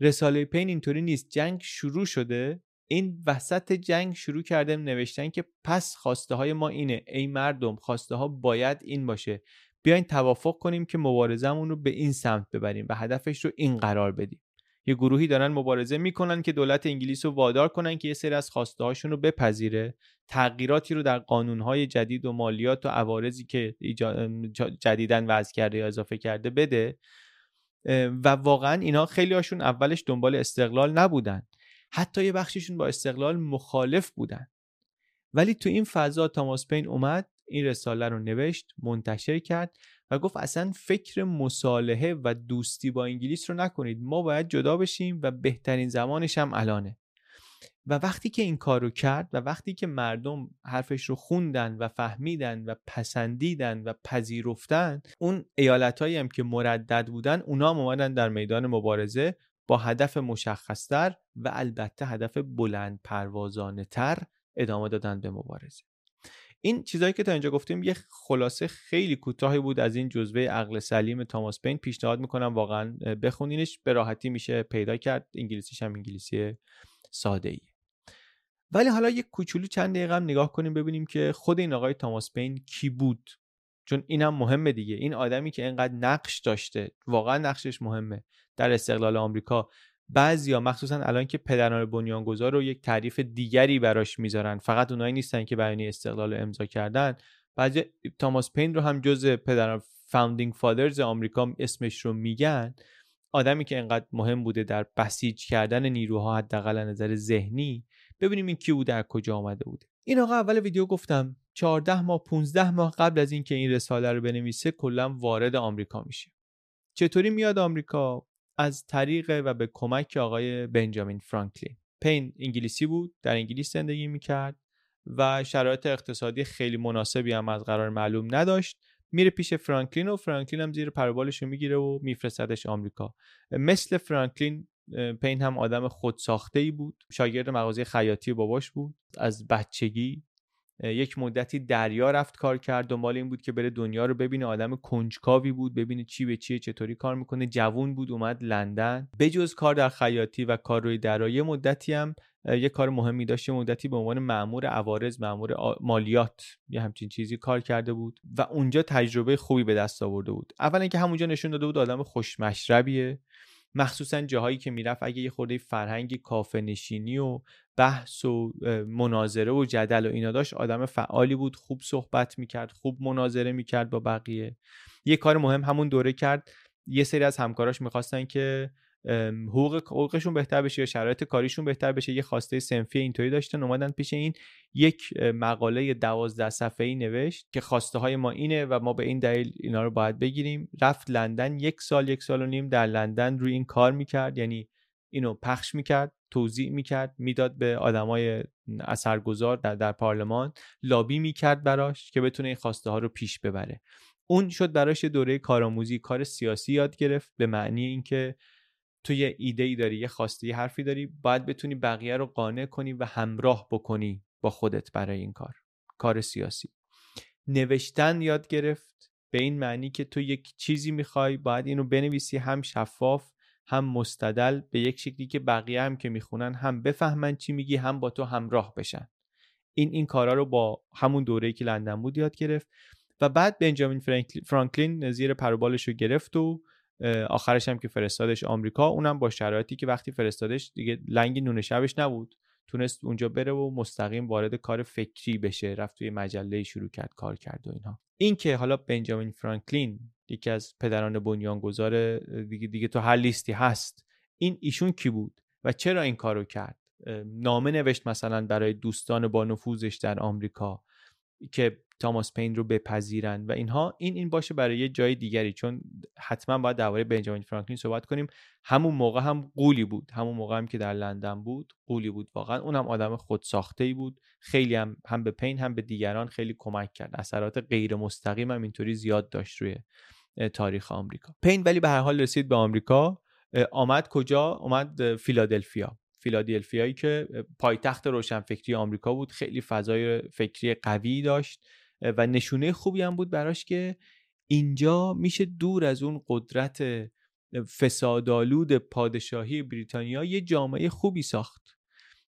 رساله پین اینطوری نیست. جنگ شروع شده. این وسط جنگ شروع کرده نوشتن که پس خواسته های ما اینه ای مردم خواسته ها باید این باشه. بیاین توافق کنیم که مبارزمون رو به این سمت ببریم و هدفش رو این قرار بدیم. یه گروهی دارن مبارزه می‌کنن که دولت انگلیس رو وادار کنن که یه سری از خواسته هاشون رو بپذیره. تغییراتی رو در قانونهای جدید و مالیات و عوارضی که جدیدن وضع کرده یا اضافه کرده بده. و واقعا اینا خیلی هاشون اولش دنبال استقلال نبودن. حتی یه بخششون با استقلال مخالف بودن. ولی تو این فضا تاماس پین اومد این رساله رو نوشت منتشر کرد و گفت اصلا فکر مصالحه و دوستی با انگلیس رو نکنید ما باید جدا بشیم و بهترین زمانش هم الانه. و وقتی که این کار رو کرد و وقتی که مردم حرفش رو خوندن و فهمیدن و پسندیدن و پذیرفتن اون ایالت هم که مردد بودن اونا هم اومدن در میدان مبارزه با هدف مشخصتر و البته هدف بلند پروازانه تر ادامه دادن به مبارزه. این چیزهایی که تا اینجا گفتیم یه خلاصه خیلی کوتاهی بود از این جزوه عقل سلیم تاماس پین. پیشنهاد می‌کنم واقعا بخونینش به راحتی میشه پیدا کرد. انگلیسیش هم انگلیسی ساده ای ولی حالا یک کوچولو چند دقیقه هم نگاه کنیم ببینیم که خود این آقای تاماس پین کی بود چون اینم مهمه دیگه. این آدمی که اینقدر نقش داشته واقعا نقشش مهمه در استقلال آمریکا. بعضیا مخصوصا الان که پدران بنیانگذار رو یک تعریف دیگری براش می‌ذارن. فقط اونایی نیستن که بیانیه استقلال امضا کردن. بعضی تاماس پین رو هم جز پدران Founding Fathers آمریکا اسمش رو میگن. آدمی که انقدر مهم بوده در بسیج کردن نیروها حداقل نظر ذهنی. ببینیم این کی بوده از کجا آمده بوده. این آقا اول ویدیو گفتم. 14 ماه 15 ماه قبل از اینکه این رساله رو بنویسه کلا وارد آمریکا میشه. چطوری میاد آمریکا؟ از طریق و به کمک آقای بنجامین فرانکلین. پین انگلیسی بود در انگلیس زندگی می‌کرد و شرایط اقتصادی خیلی مناسبی هم از قرار معلوم نداشت. میره پیش فرانکلین و فرانکلین هم زیر پروبالش رو می‌گیره و میفرستدش آمریکا. مثل فرانکلین پین هم آدم خودساخته ای بود. شاگرد مغازه خیاطی باباش بود. از بچگی یک مدتی دریا رفت کار کرد. دنبال این بود که بره دنیا رو ببینه. آدم کنجکاوی بود ببینه چی به چیه چطوری کار می‌کنه. جوون بود اومد لندن. بجز کار در خیاطی و کار روی دریا مدتی هم یه کار مهمی داشت. یه مدتی به عنوان معمور عوارض معمور مالیات یه همچین چیزی کار کرده بود و اونجا تجربه خوبی به دست آورده بود. اولا که همونجا نشون داده بود آدم خوشمشربیه. مخصوصا جاهایی که می‌رفت اگه یه خورده فرهنگی کافه نشینی و بحث و مناظره و جدل و اینا داشت آدم فعالی بود خوب صحبت می‌کرد خوب مناظره می‌کرد با بقیه. یه کار مهم همون دوره کرد. یه سری از همکاراش می‌خواستن که حقوق حقوقشون بهتر بشه یا شرایط کاریشون بهتر بشه. یه خواسته سنفی اینطوری داشتن اومدن پیش این. یک مقاله دوازده صفحه ای نوشت که خواسته های ما اینه و ما به این دلیل اینا رو باید بگیریم. رفت لندن یک سال یک سال و نیم در لندن روی این کار می‌کرد. یعنی اینو پخش می‌کرد. توضیح می‌کرد می‌داد به آدمای اثرگذار در, در پارلمان لابی می‌کرد براش که بتونه این خواسته ها رو پیش ببره. اون شد براش دوره کارآموزی کار سیاسی یاد گرفت به معنی اینکه تو یه ایده ای داری یه خواسته یه حرفی داری باید بتونی بقیه رو قانع کنی و همراه بکنی با خودت برای این کار کار سیاسی. نوشتن یاد گرفت به این معنی که تو یک چیزی می‌خوای باید اینو بنویسی هم شفاف هم مستدل به یک شکلی که بقیه هم که می‌خونن هم بفهمن چی میگی هم با تو همراه بشن. این این کارا رو با همون دوره که لندن بود یاد گرفت و بعد بنجامین فرانکلین زیر پروبالش رو گرفت و آخرش هم که فرستادش آمریکا اونم با شرایطی که وقتی فرستادش دیگه لنگ نون شبش نبود. تونست اونجا بره و مستقیم وارد کار فکری بشه. رفت توی مجله شروع کرد کار کرد و اینها. این که حالا بنجامین فرانکلین یکی از پدران بنیانگذار دیگه دیگه تو هر لیستی هست این ایشون کی بود و چرا این کارو کرد؟ نامه نوشت مثلا برای دوستان با نفوذش در آمریکا. که تاماس پین رو بپذیرند و اینها این این باشه برای یه جای دیگری. چون حتما باید درباره بنجامین فرانکلین صحبت کنیم. همون موقع هم قولی بود. همون موقع هم که در لندن بود قولی بود واقعا. اونم آدم خودساخته ای بود. خیلی هم هم به پین هم به دیگران خیلی کمک کرد. اثرات غیر مستقیم هم اینطوری زیاد داشت روی تاریخ آمریکا. پین ولی به هر حال رسید به آمریکا. آمد کجا؟ آمد فیلادلفیا. فیلادلفیایی که پایتخت روشنفکری آمریکا بود خیلی فضای فکری قوی داشت و نشونه خوبی هم بود براش که اینجا میشه دور از اون قدرت فسادالود پادشاهی بریتانیا یه جامعه خوبی ساخت.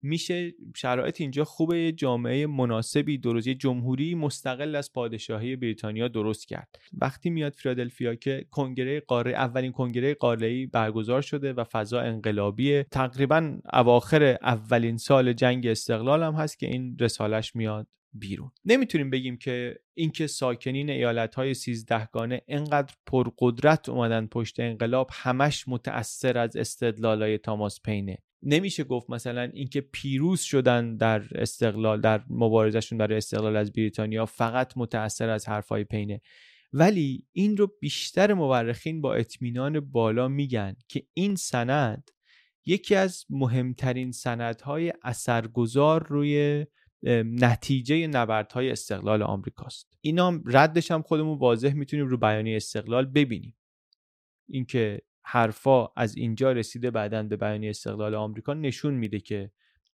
میشه شرایط اینجا خوبه یه جامعه مناسبی درست یه جمهوری مستقل از پادشاهی بریتانیا درست کرد. وقتی میاد فیلادلفیا که کنگره قاره اولین کنگره قاره برگزار شده و فضا انقلابیه تقریبا اواخر اولین سال جنگ استقلال هم هست که این رسالش میاد بیرون. نمی‌تونیم بگیم که اینکه ساکنین ایالت های سیزدهگانه انقدر پرقدرت اومدن پشت انقلاب همش متأثر از استدلال های تاماس پینه. نمیشه گفت مثلا اینکه پیروز شدن در استقلال در مبارزشون برای استقلال از بریتانیا فقط متأثر از حرفای پینه. ولی این رو بیشتر مورخین با اطمینان بالا میگن که این سند یکی از مهمترین سندهای اثرگذار روی نتیجه نبردهای استقلال آمریکاست. اینا ردش هم خودمون واضح می‌تونیم رو بیانیه استقلال ببینیم. اینکه حرفا از اینجا رسیده بعدا به بیانیه استقلال آمریکا نشون میده که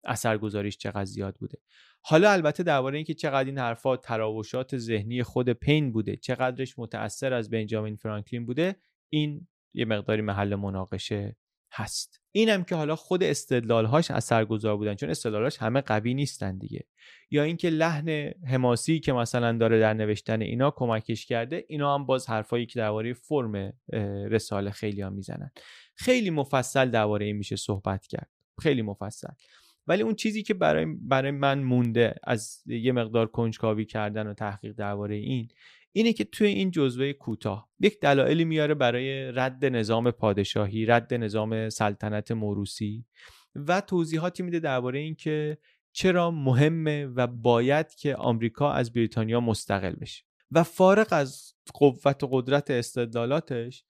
اثرگذاریش چقدر زیاد بوده. حالا البته درباره اینکه چقدر این حرفا تراوشات ذهنی خود پین بوده چقدرش متاثر از بنجامین فرانکلین بوده این یه مقداری محل مناقشه هست. اینم که حالا خود استدلالهاش اثرگذار بودن چون استدلالهاش همه قوی نیستن دیگه. یا اینکه لحن حماسی که مثلا داره در نوشتن اینا کمکش کرده اینا هم باز حرفایی که درباره فرم رساله خیلی ها می‌زنن. خیلی مفصل درباره این میشه صحبت کرد. خیلی مفصل. ولی اون چیزی که برای برای من مونده از یه مقدار کنجکاوی کردن و تحقیق درباره این اینه که توی این جزوه کوتاه یک دلایلی میاره برای رد نظام پادشاهی رد نظام سلطنت موروسی و توضیحاتی میده درباره اینکه چرا مهمه و باید که آمریکا از بریتانیا مستقل بشه. و فارغ از قوت و قدرت استدلالاتش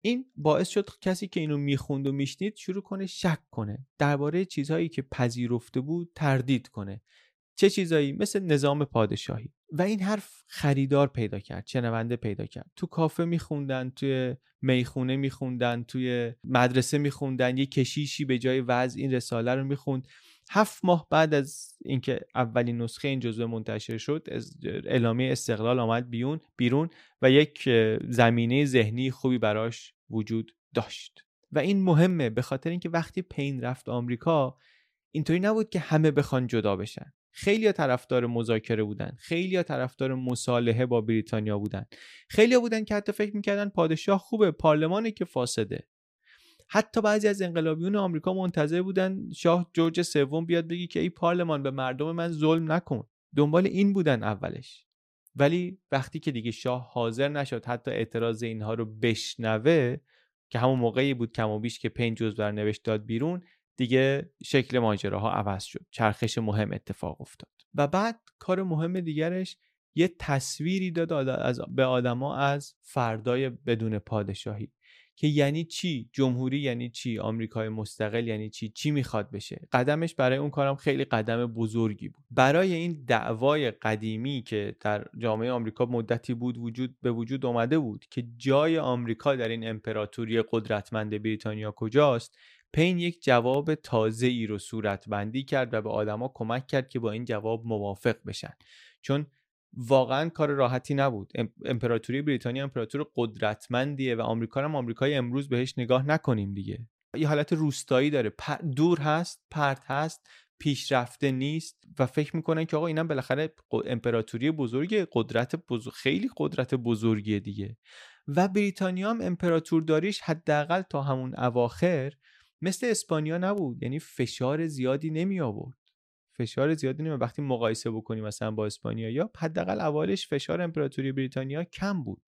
این باعث شد کسی که اینو می‌خوند و میشنید شروع کنه شک کنه درباره چیزهایی که پذیرفته بود تردید کنه. چه چیزایی؟ مثل نظام پادشاهی. و این حرف خریدار پیدا کرد شنونده پیدا کرد. تو کافه میخوندن توی می‌خونه میخوندن توی مدرسه میخوندن یه کشیشی به جای وضع این رساله رو می‌خوند. هفت ماه بعد از اینکه اولین نسخه این جزوه منتشر شد اعلامیه استقلال آمد بیون بیرون و یک زمینه ذهنی خوبی براش وجود داشت. و این مهمه به خاطر اینکه وقتی پین رفت آمریکا اینطوری نبود که همه بخوان جدا بشن. خیلی طرفدار مذاکره بودن. خیلی طرفدار مصالحه با بریتانیا بودن. خیلی بودن که حتی فکر می‌کردن پادشاه خوبه پارلمانی که فاسده. حتی بعضی از انقلابیون آمریکا منتظر بودن شاه جورج سوم بیاد بگی که ای پارلمان به مردم من ظلم نکن. دنبال این بودن اولش. ولی وقتی که دیگه شاه حاضر نشد حتی اعتراض اینها رو بشنوه که همون موقعی بود کم و بیش که پنج جز بر نوشت داد بیرون دیگه شکل ماجراها عوض شد. چرخش مهم اتفاق افتاد. و بعد کار مهم دیگرش یه تصویری داد از به آدما از فردای بدون پادشاهی. که یعنی چی؟ جمهوری یعنی چی؟ آمریکای مستقل یعنی چی؟ چی می‌خواد بشه؟ قدمش برای اون کارم خیلی قدم بزرگی بود. برای این دعوای قدیمی که در جامعه آمریکا مدتی بود وجود به وجود اومده بود که جای آمریکا در این امپراتوری قدرتمند بریتانیا کجاست پین یک جواب تازه ای رو صورت بندی کرد و به آدما کمک کرد که با این جواب موافق بشن. چون واقعا کار راحتی نبود. امپراتوری بریتانیا امپراتور قدرتمندیه و آمریکا هم آمریکای امروز بهش نگاه نکنیم دیگه. یه حالت روستایی داره. دور هست پرت هست پیشرفته نیست و فکر می‌کنن که آقا اینم بالاخره امپراتوری بزرگی قدرت بزرگ خیلی قدرت بزرگیه دیگه. و بریتانیا هم امپراتور داریش حداقل تا همون اواخر مثل اسپانیا نبود. یعنی فشار زیادی نمی آورد. فشار زیادی نمی وقتی مقایسه بکنیم مثلا با اسپانیا یا حداقل اولش فشار امپراتوری بریتانیا کم بود.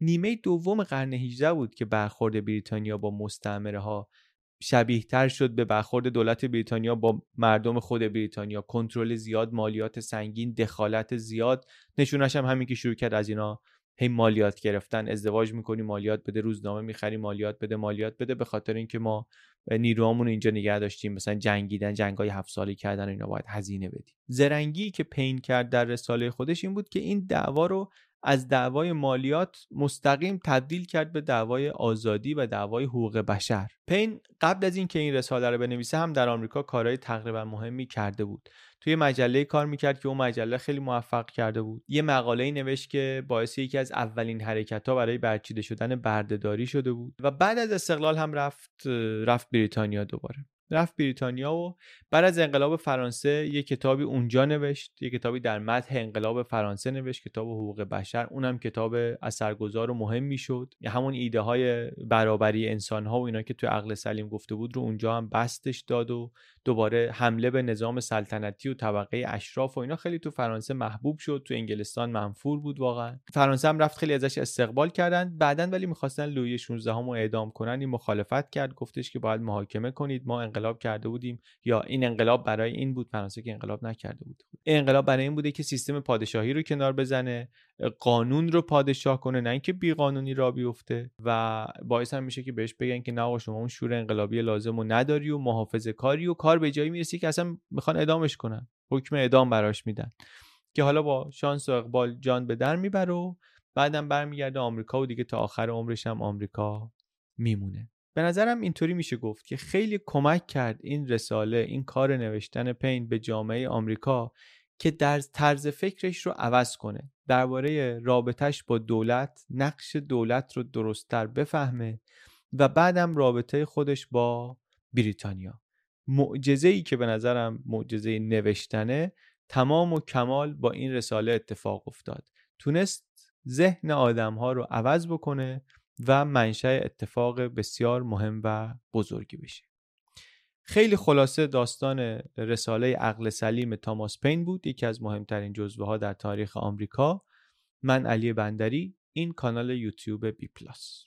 نیمه دوم قرن 18 بود که برخورد بریتانیا با مستعمره ها شبیه تر شد به برخورد دولت بریتانیا با مردم خود بریتانیا. کنترل زیاد مالیات سنگین دخالت زیاد. نشونش هم همین که شروع کرد از اینا هی مالیات گرفتن. ازدواج می‌کنی مالیات بده. روزنامه می‌خری مالیات بده مالیات بده. به خاطر اینکه ما نیروامون اینجا نگه داشتیم مثلا جنگیدن جنگای هفت سالی کردن اینا باید هزینه بدیم. زرنگی که پین کرد در رساله خودش این بود که این دعوا رو از دعوای مالیات مستقیم تبدیل کرد به دعوای آزادی و دعوای حقوق بشر. پین قبل از اینکه این رساله رو بنویسه هم در آمریکا کارهای تقریبا مهمی کرده بود. توی مجله کار می‌کرد که اون مجله خیلی موفق کرده بود. یه مقاله نوشت که باعث یکی از اولین حرکت ها برای برچیده شدن بردهداری شده بود و بعد از استقلال هم رفت رفت بریتانیا دوباره. رفت بریتانیا و بعد از انقلاب فرانسه یه کتابی اونجا نوشت یه کتابی در متح انقلاب فرانسه نوشت کتاب حقوق بشر. اونم کتاب اثرگذار و مهمی شد همون ایده های برابری انسان ها و اینا که توی عقل سلیم گفته بود رو اونجا هم بستش داد و دوباره حمله به نظام سلطنتی و طبقه اشراف و اینا خیلی تو فرانسه محبوب شد تو انگلستان منفور بود واقعا. فرانسه هم رفت خیلی ازش استقبال کردن. بعدا ولی می‌خواستن لویی 16 همو اعدام کنن این مخالفت کرد. گفتش که باید محاکمه کنید. ما انقلاب کرده بودیم. یا این انقلاب برای این بود فرانسه که انقلاب نکرده بود. انقلاب برای این بوده که سیستم پادشاهی رو کنار بزنه قانون رو پادشاه کنه نه اینکه بی قانونی را بیفته. و باعث هم میشه که بهش بگن که نه شما اون شور انقلابی لازم رو نداری و محافظه کاری و کار به جایی می‌رسی که اصلا می‌خوان ادامش کنن حکم اعدام براش میدن. که حالا با شانس و اقبال جان به در می‌بره و بعدم برمیگرده آمریکا و دیگه تا آخر عمرش هم آمریکا میمونه. به نظرم اینطوری میشه گفت که خیلی کمک کرد این رساله این کار نوشتن پین به جامعه آمریکا که در طرز فکرش رو عوض کنه. درباره رابطش با دولت نقش دولت رو درستتر بفهمه و بعدم رابطه خودش با بریتانیا. معجزه ای که به نظرم معجزه نوشتنه تمام و کمال با این رساله اتفاق افتاد. تونست ذهن آدم ها رو عوض بکنه و منشأ اتفاق بسیار مهم و بزرگی بشه. خیلی خلاصه داستان رساله عقل سلیم تاماس پین بود یکی از مهمترین جزوه ها در تاریخ آمریکا. من علی بندری این کانال یوتیوب بی پلاس.